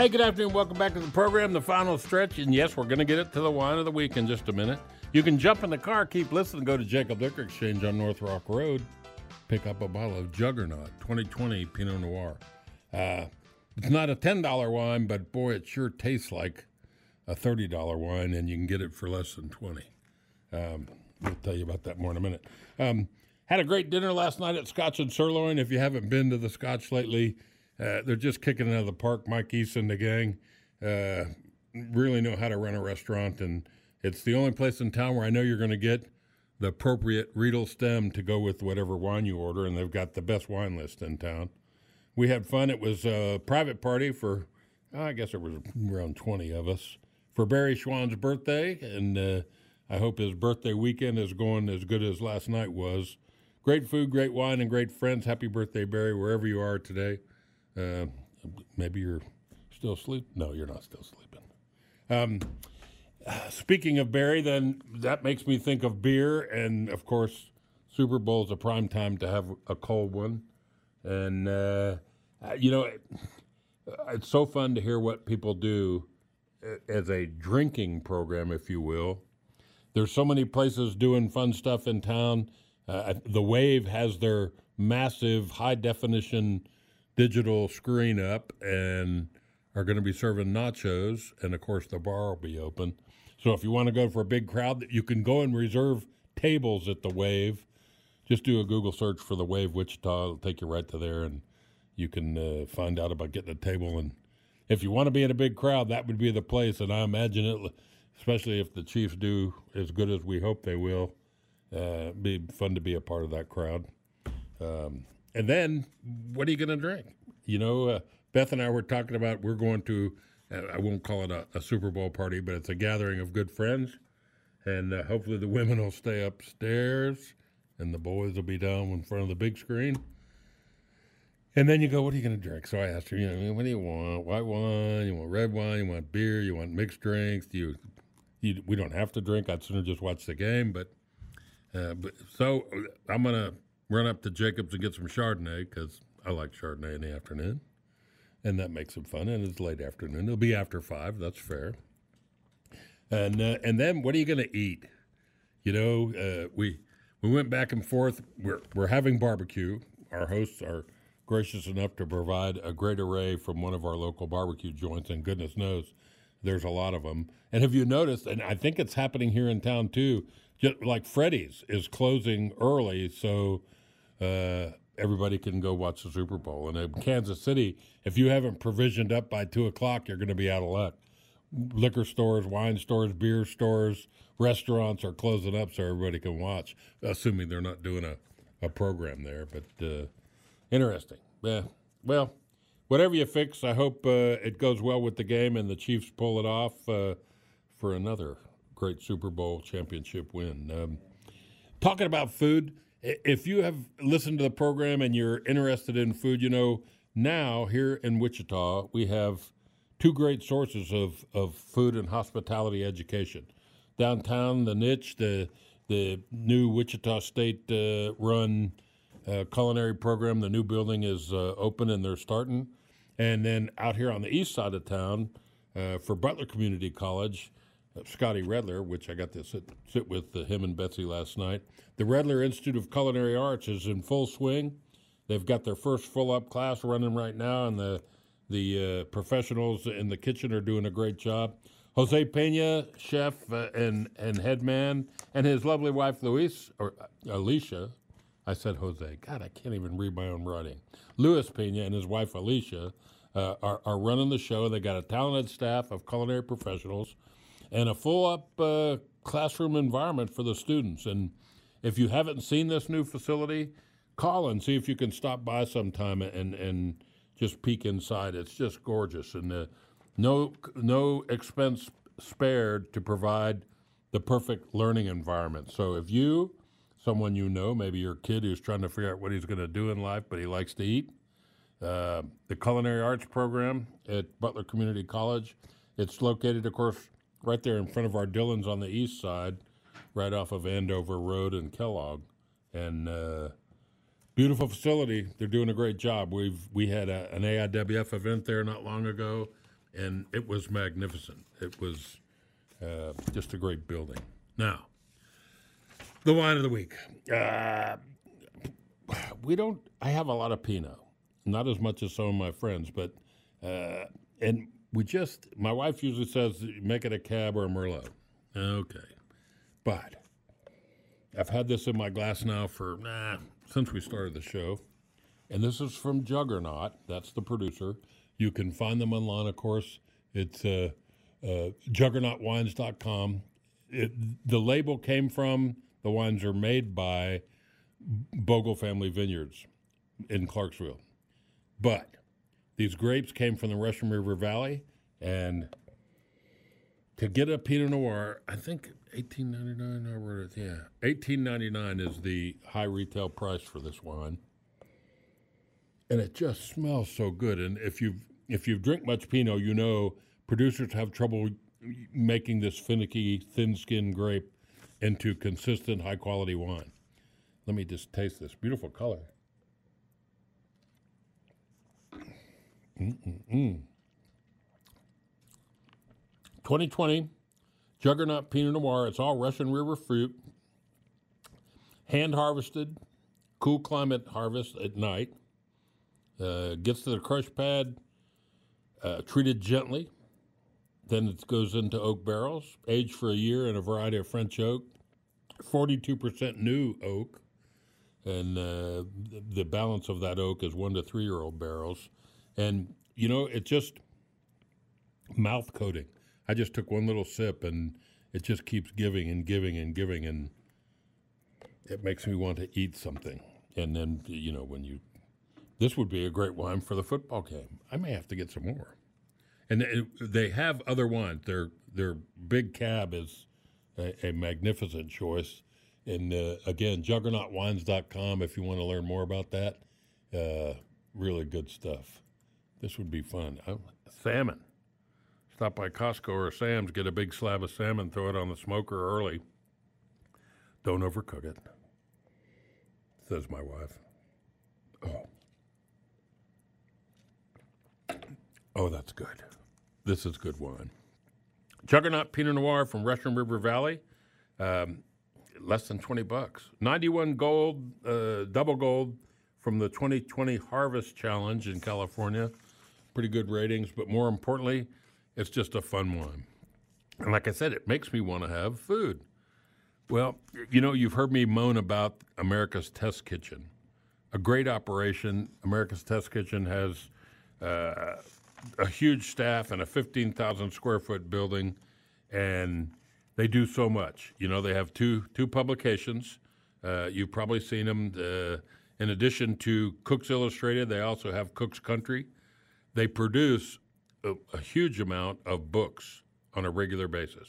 Hey, good afternoon. Welcome back to the program, the final stretch. And yes, we're going to get it to the wine of the week in just a minute. You can jump in the car, keep listening, go to Jacob Liquor Exchange on North Rock Road, pick up a bottle of Juggernaut 2020 Pinot Noir. Uh, it's not a $10 wine, but boy, it sure tastes like a $30 wine, and you can get it for less than 20 um, We'll tell you about that more in a minute. Um, had a great dinner last night at Scotch and Sirloin. If you haven't been to the Scotch lately, uh, they're just kicking it out of the park. Mike East and the gang uh, really know how to run a restaurant, and it's the only place in town where I know you're going to get the appropriate Riedel stem to go with whatever wine you order, and they've got the best wine list in town. We had fun. It was a private party for, I guess it was around 20 of us, for Barry Schwann's birthday, and uh, I hope his birthday weekend is going as good as last night was. Great food, great wine, and great friends. Happy birthday, Barry, wherever you are today. Uh, maybe you're still asleep. No, you're not still sleeping. Um, speaking of Barry, then that makes me think of beer, and of course, Super Bowl is a prime time to have a cold one. And uh, you know, it, it's so fun to hear what people do uh, as a drinking program, if you will. There's so many places doing fun stuff in town. Uh, the Wave has their massive high definition digital screen up and are going to be serving nachos. And of course, the bar will be open. So if you want to go for a big crowd, you can go and reserve tables at the Wave. Just do a Google search for the Wave Wichita. It'll take you right to there, and you can uh, find out about getting a table. And if you want to be in a big crowd, that would be the place. And I imagine it, especially if the Chiefs do as good as we hope they will, uh, be fun to be a part of that crowd. Um, and then, what are you going to drink? You know, uh, Beth and I were talking about we're going to, uh, I won't call it a, a, Super Bowl party, but it's a gathering of good friends. And uh, hopefully the women will stay upstairs and the boys will be down in front of the big screen. And then you go, what are you going to drink? So I asked her, you know, what do you want? White wine? You want red wine? You want beer? You want mixed drinks? Do you, you we don't have to drink. I'd sooner just watch the game. But, uh, but so I'm going to run up to Jacobs and get some Chardonnay because I like Chardonnay in the afternoon, and that makes it fun. And it's late afternoon; it'll be after five. That's fair. And uh, and then what are you going to eat? You know, uh, we we went back and forth. We're we're having barbecue. Our hosts are gracious enough to provide a great array from one of our local barbecue joints, and goodness knows there's a lot of them. And have you noticed? And I think it's happening here in town too. Just like Freddy's is closing early, so uh, everybody can go watch the Super Bowl. And in Kansas City, if you haven't provisioned up by two o'clock, you're going to be out of luck. Liquor stores, wine stores, beer stores, restaurants are closing up so everybody can watch, assuming they're not doing a, a program there. But uh, interesting. Yeah. Well, whatever you fix, I hope uh, it goes well with the game and the Chiefs pull it off uh, for another great Super Bowl championship win. Um, talking about food, if you have listened to the program and you're interested in food, you know, now here in Wichita, we have two great sources of, of food and hospitality education. Downtown, the niche, the the new Wichita State uh, run uh, culinary program, the new building is uh, open and they're starting. And then out here on the east side of town, uh, for Butler Community College, Scotty Redler, which I got to sit, sit with uh, him and Betsy last night. The Redler Institute of Culinary Arts is in full swing. They've got their first full up class running right now, and the the uh, professionals in the kitchen are doing a great job. Jose Pena, chef uh, and and head man, and his lovely wife Luis or uh, Alicia. I said Jose. God, I can't even read my own writing. Luis Pena and his wife Alicia uh, are, are running the show. They got a talented staff of culinary professionals and a full up uh, classroom environment for the students. And if you haven't seen this new facility, call and see if you can stop by sometime and and just peek inside. It's just gorgeous, and uh, no no expense spared to provide the perfect learning environment. So if you, someone you know, maybe your kid who's trying to figure out what he's going to do in life, but he likes to eat, uh, the culinary arts program at Butler Community College. It's located, of course, right there in front of our Dillons on the east side, right off of Andover Road and Kellogg, and uh, beautiful facility. They're doing a great job. We've we had a, an AIWF event there not long ago, and it was magnificent. It was uh, just a great building. Now, the wine of the week. Uh, we don't. I have a lot of Pinot, not as much as some of my friends, but uh, and we just. My wife usually says make it a cab or a merlot. Okay, but I've had this in my glass now for nah, since we started the show, and this is from Juggernaut. That's the producer. You can find them online, of course. It's uh, uh, juggernautwines.com. It, the label came from the wines are made by Bogle Family Vineyards in Clarksville. But these grapes came from the Russian River Valley, and to get a Pinot Noir, I think eighteen ninety nine. I wrote it. Yeah, eighteen ninety nine is the high retail price for this wine, and it just smells so good. And if you've if you've drink much Pinot, you know producers have trouble making this finicky, thin-skinned grape into consistent, high-quality wine. Let me just taste this beautiful color. Mm-mm-mm. 2020 Juggernaut Pinot Noir. It's all Russian River fruit, hand harvested, cool climate harvest at night. Uh, gets to the crush pad, uh, treated gently. Then it goes into oak barrels, aged for a year in a variety of French oak. 42% new oak, and uh, the balance of that oak is one to three year old barrels. And, you know, it just mouth coating. I just took one little sip and it just keeps giving and giving and giving and it makes me want to eat something. And then, you know, when you this would be a great wine for the football game. I may have to get some more. And they have other wines. Their their big cab is a, a magnificent choice. And uh, again, juggernautwines.com if you want to learn more about that. Uh, really good stuff. This would be fun. Oh, salmon. Stop by Costco or Sam's, get a big slab of salmon, throw it on the smoker early. Don't overcook it, says my wife. Oh. Oh, that's good. This is good wine. Juggernaut Pinot Noir from Russian River Valley, um, less than 20 bucks. 91 gold, uh, double gold from the 2020 Harvest Challenge in California. Pretty good ratings, but more importantly, it's just a fun one. And like I said, it makes me want to have food. Well, you know, you've heard me moan about America's Test Kitchen. A great operation. America's Test Kitchen has uh, a huge staff and a 15,000 square foot building, and they do so much. You know, they have two two publications. Uh, you've probably seen them. Uh, in addition to Cooks Illustrated, they also have Cooks Country. They produce a, a huge amount of books on a regular basis.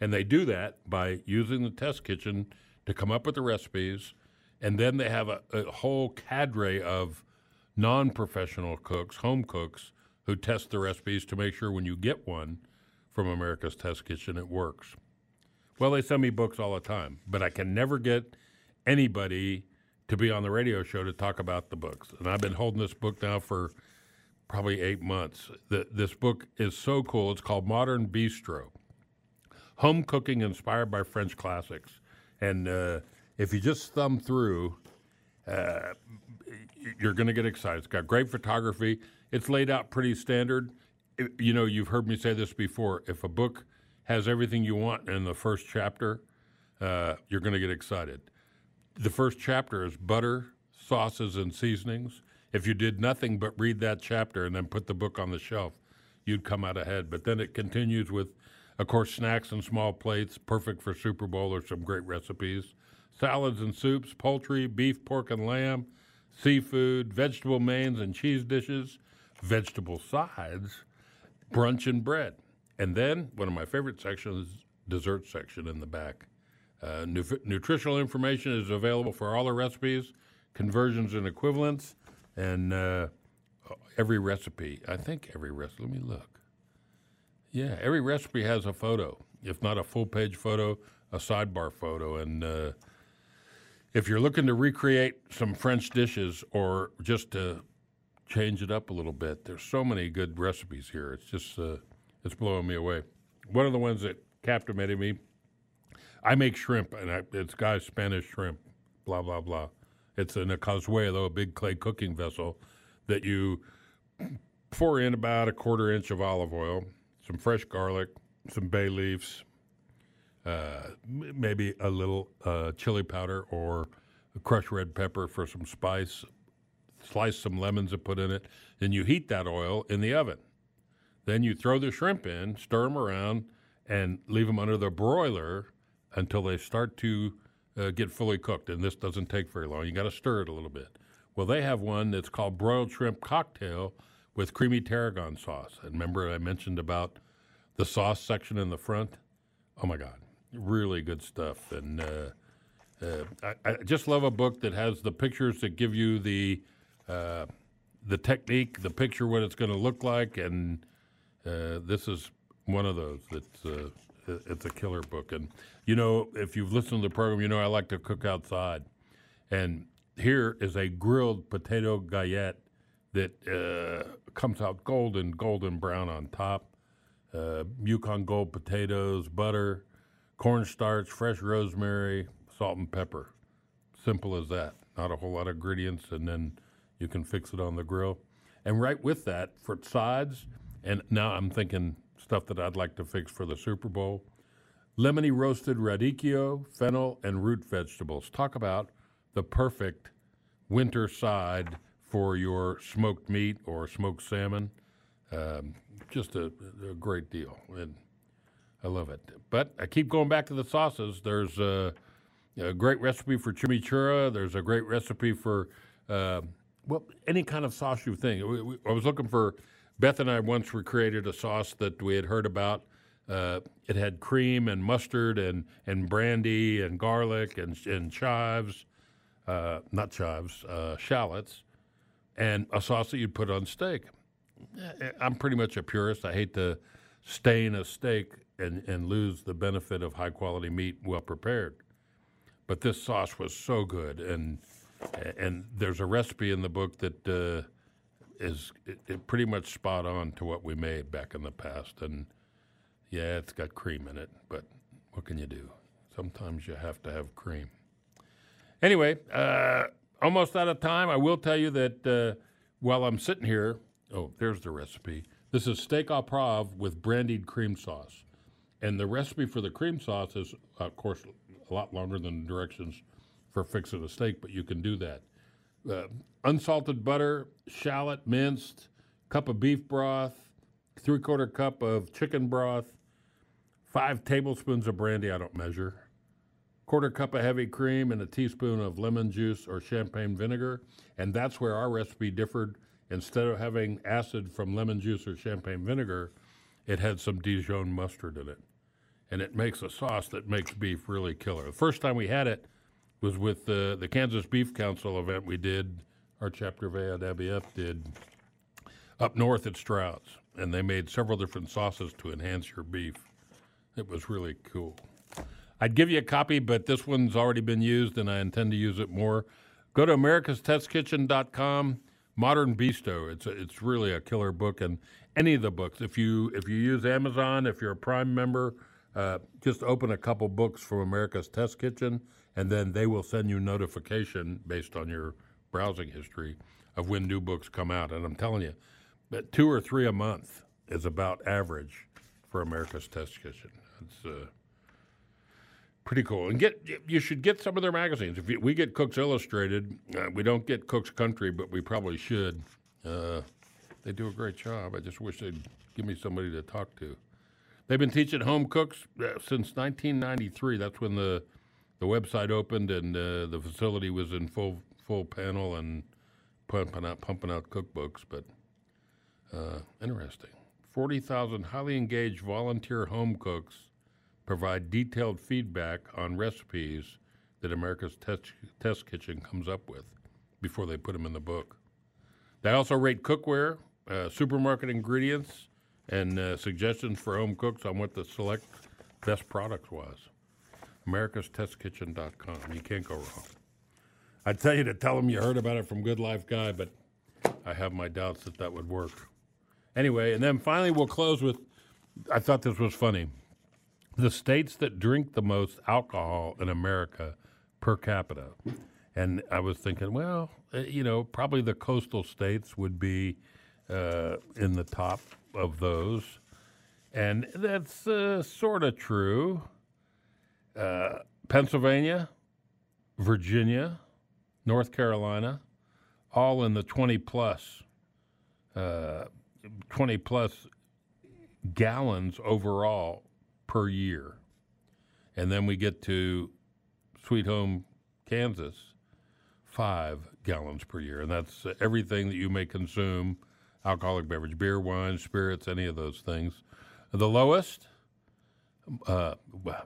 And they do that by using the test kitchen to come up with the recipes. And then they have a, a whole cadre of non professional cooks, home cooks, who test the recipes to make sure when you get one from America's Test Kitchen, it works. Well, they send me books all the time, but I can never get anybody to be on the radio show to talk about the books. And I've been holding this book now for probably eight months. The, this book is so cool. It's called Modern Bistro Home Cooking Inspired by French Classics. And uh, if you just thumb through, uh, you're going to get excited. It's got great photography. It's laid out pretty standard. It, you know, you've heard me say this before. If a book has everything you want in the first chapter, uh, you're going to get excited. The first chapter is butter, sauces, and seasonings. If you did nothing but read that chapter and then put the book on the shelf, you'd come out ahead. But then it continues with, of course, snacks and small plates, perfect for Super Bowl or some great recipes, salads and soups, poultry, beef, pork, and lamb, seafood, vegetable mains and cheese dishes, vegetable sides, brunch and bread. And then one of my favorite sections, is dessert section in the back. Uh, nu- nutritional information is available for all the recipes, conversions and equivalents, and uh, every recipe. I think every recipe. Let me look. Yeah, every recipe has a photo. If not a full page photo, a sidebar photo. And uh, if you're looking to recreate some French dishes or just to change it up a little bit, there's so many good recipes here. It's just uh, it's blowing me away. One of the ones that captivated me. I make shrimp, and I, it's guy's Spanish shrimp. Blah blah blah. It's in a cazuela, a big clay cooking vessel, that you pour in about a quarter inch of olive oil, some fresh garlic, some bay leaves, uh, maybe a little uh, chili powder or a crushed red pepper for some spice. Slice some lemons and put in it. Then you heat that oil in the oven. Then you throw the shrimp in, stir them around, and leave them under the broiler until they start to uh, get fully cooked. And this doesn't take very long. You got to stir it a little bit. Well, they have one that's called broiled shrimp cocktail with creamy tarragon sauce. And remember, I mentioned about the sauce section in the front. Oh my God, really good stuff. And uh, uh, I, I, just love a book that has the pictures that give you the uh, the technique, the picture, what it's going to look like, and uh, this is one of those that's uh, it's a killer book. And you know, if you've listened to the program, you know I like to cook outside. And here is a grilled potato galette that uh, comes out golden, golden brown on top. Uh, Yukon Gold potatoes, butter, cornstarch, fresh rosemary, salt and pepper. Simple as that. Not a whole lot of ingredients, and then you can fix it on the grill. And right with that, for sides, and now I'm thinking stuff that I'd like to fix for the Super Bowl lemony roasted radicchio, fennel, and root vegetables. Talk about the perfect winter side for your smoked meat or smoked salmon. Um, just a, a, great deal, and I love it. But I keep going back to the sauces. There's a, a great recipe for chimichurri. There's a great recipe for uh, well any kind of sauce you think. I was looking for. Beth and I once recreated a sauce that we had heard about uh, it had cream and mustard and, and brandy and garlic and, and chives, uh, not chives, uh, shallots, and a sauce that you'd put on steak. I'm pretty much a purist. I hate to stain a steak and, and lose the benefit of high quality meat well prepared. But this sauce was so good, and and there's a recipe in the book that uh, is it, it pretty much spot on to what we made back in the past, and yeah, it's got cream in it, but what can you do? Sometimes you have to have cream. Anyway, uh, almost out of time. I will tell you that uh, while I'm sitting here, oh, there's the recipe. This is steak au poivre with brandied cream sauce. And the recipe for the cream sauce is, of course, a lot longer than the directions for fixing a steak, but you can do that. Uh, unsalted butter, shallot minced, cup of beef broth, three quarter cup of chicken broth, five tablespoons of brandy, I don't measure, quarter cup of heavy cream, and a teaspoon of lemon juice or champagne vinegar. And that's where our recipe differed. Instead of having acid from lemon juice or champagne vinegar, it had some Dijon mustard in it. And it makes a sauce that makes beef really killer. The first time we had it was with the, the Kansas Beef Council event we did, our chapter of AIWF did up north at Stroud's. And they made several different sauces to enhance your beef. It was really cool. I'd give you a copy, but this one's already been used and I intend to use it more. Go to americastestkitchen.com, Modern Bistro. It's a, it's really a killer book, and any of the books. If you if you use Amazon, if you're a Prime member, uh, just open a couple books from America's Test Kitchen, and then they will send you notification based on your browsing history of when new books come out. And I'm telling you, but two or three a month is about average for America's Test Kitchen. It's uh, pretty cool. And get you should get some of their magazines. If you, we get Cooks Illustrated, uh, we don't get Cooks Country, but we probably should. Uh, they do a great job. I just wish they'd give me somebody to talk to. They've been teaching home cooks uh, since 1993. That's when the the website opened and uh, the facility was in full full panel and pumping out pumping out cookbooks. But uh, interesting. Forty thousand highly engaged volunteer home cooks provide detailed feedback on recipes that America's Test, Test Kitchen comes up with before they put them in the book. They also rate cookware, uh, supermarket ingredients, and uh, suggestions for home cooks on what the select best products was. AmericasTestKitchen.com. You can't go wrong. I'd tell you to tell them you heard about it from Good Life Guy, but I have my doubts that that would work. Anyway, and then finally we'll close with I thought this was funny. The states that drink the most alcohol in America per capita. And I was thinking, well, uh, you know, probably the coastal states would be uh, in the top of those. And that's uh, sort of true. Uh, Pennsylvania, Virginia, North Carolina, all in the 20 plus, uh, 20 plus gallons overall per year. And then we get to Sweet Home, Kansas, five gallons per year. And that's everything that you may consume alcoholic beverage, beer, wine, spirits, any of those things. The lowest, uh,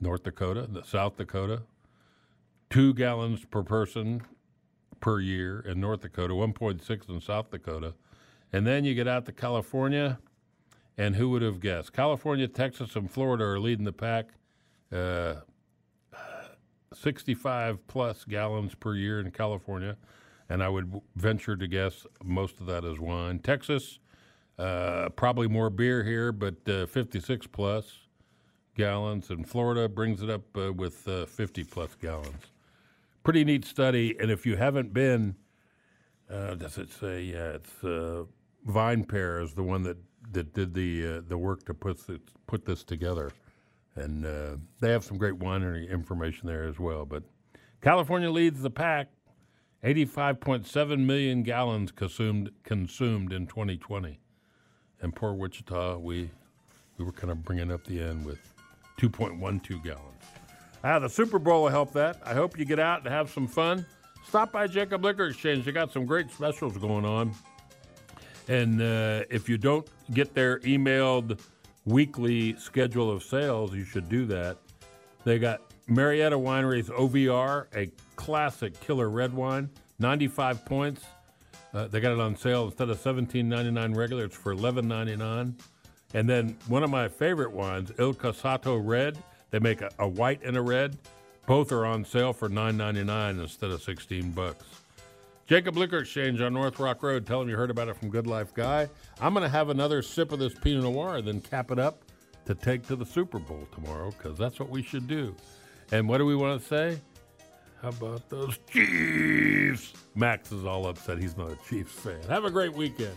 North Dakota, the South Dakota, two gallons per person per year in North Dakota, 1.6 in South Dakota. And then you get out to California, and who would have guessed? California, Texas, and Florida are leading the pack. Uh, 65 plus gallons per year in California and I would venture to guess most of that is wine. Texas, uh, probably more beer here, but uh, 56 plus gallons, and Florida brings it up uh, with uh, 50 plus gallons. Pretty neat study, and if you haven't been, uh, does it say? Yeah, it's uh, VinePair is the one that, that did the the work to put this, put this together, and they have some great winery information there as well. But California leads the pack 85.7 million gallons consumed consumed in 2020. And poor Wichita, we we were kind of bringing up the end with 2.12 gallons. Ah, the Super Bowl will help that. I hope you get out and have some fun. Stop by Jacob Liquor Exchange. They got some great specials going on. And uh, if you don't get their emailed weekly schedule of sales, you should do that. They got Marietta Winery's OVR, a classic killer red wine, 95 points. Uh, they got it on sale instead of $17.99 regular, it's for $11.99. And then one of my favorite wines, Il Casato Red. They make a, a white and a red. Both are on sale for $9.99 instead of 16 bucks. Jacob Liquor Exchange on North Rock Road. Tell them you heard about it from Good Life Guy. I'm going to have another sip of this Pinot Noir, and then cap it up to take to the Super Bowl tomorrow because that's what we should do. And what do we want to say? How about those Chiefs? Max is all upset. He's not a Chiefs fan. Have a great weekend.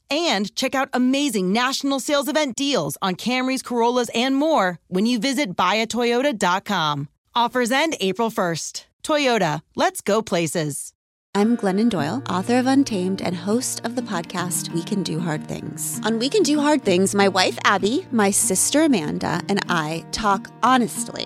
and check out amazing national sales event deals on Camrys, Corollas, and more when you visit buyatoyota.com. Offers end April 1st. Toyota, let's go places. I'm Glennon Doyle, author of Untamed and host of the podcast We Can Do Hard Things. On We Can Do Hard Things, my wife Abby, my sister Amanda, and I talk honestly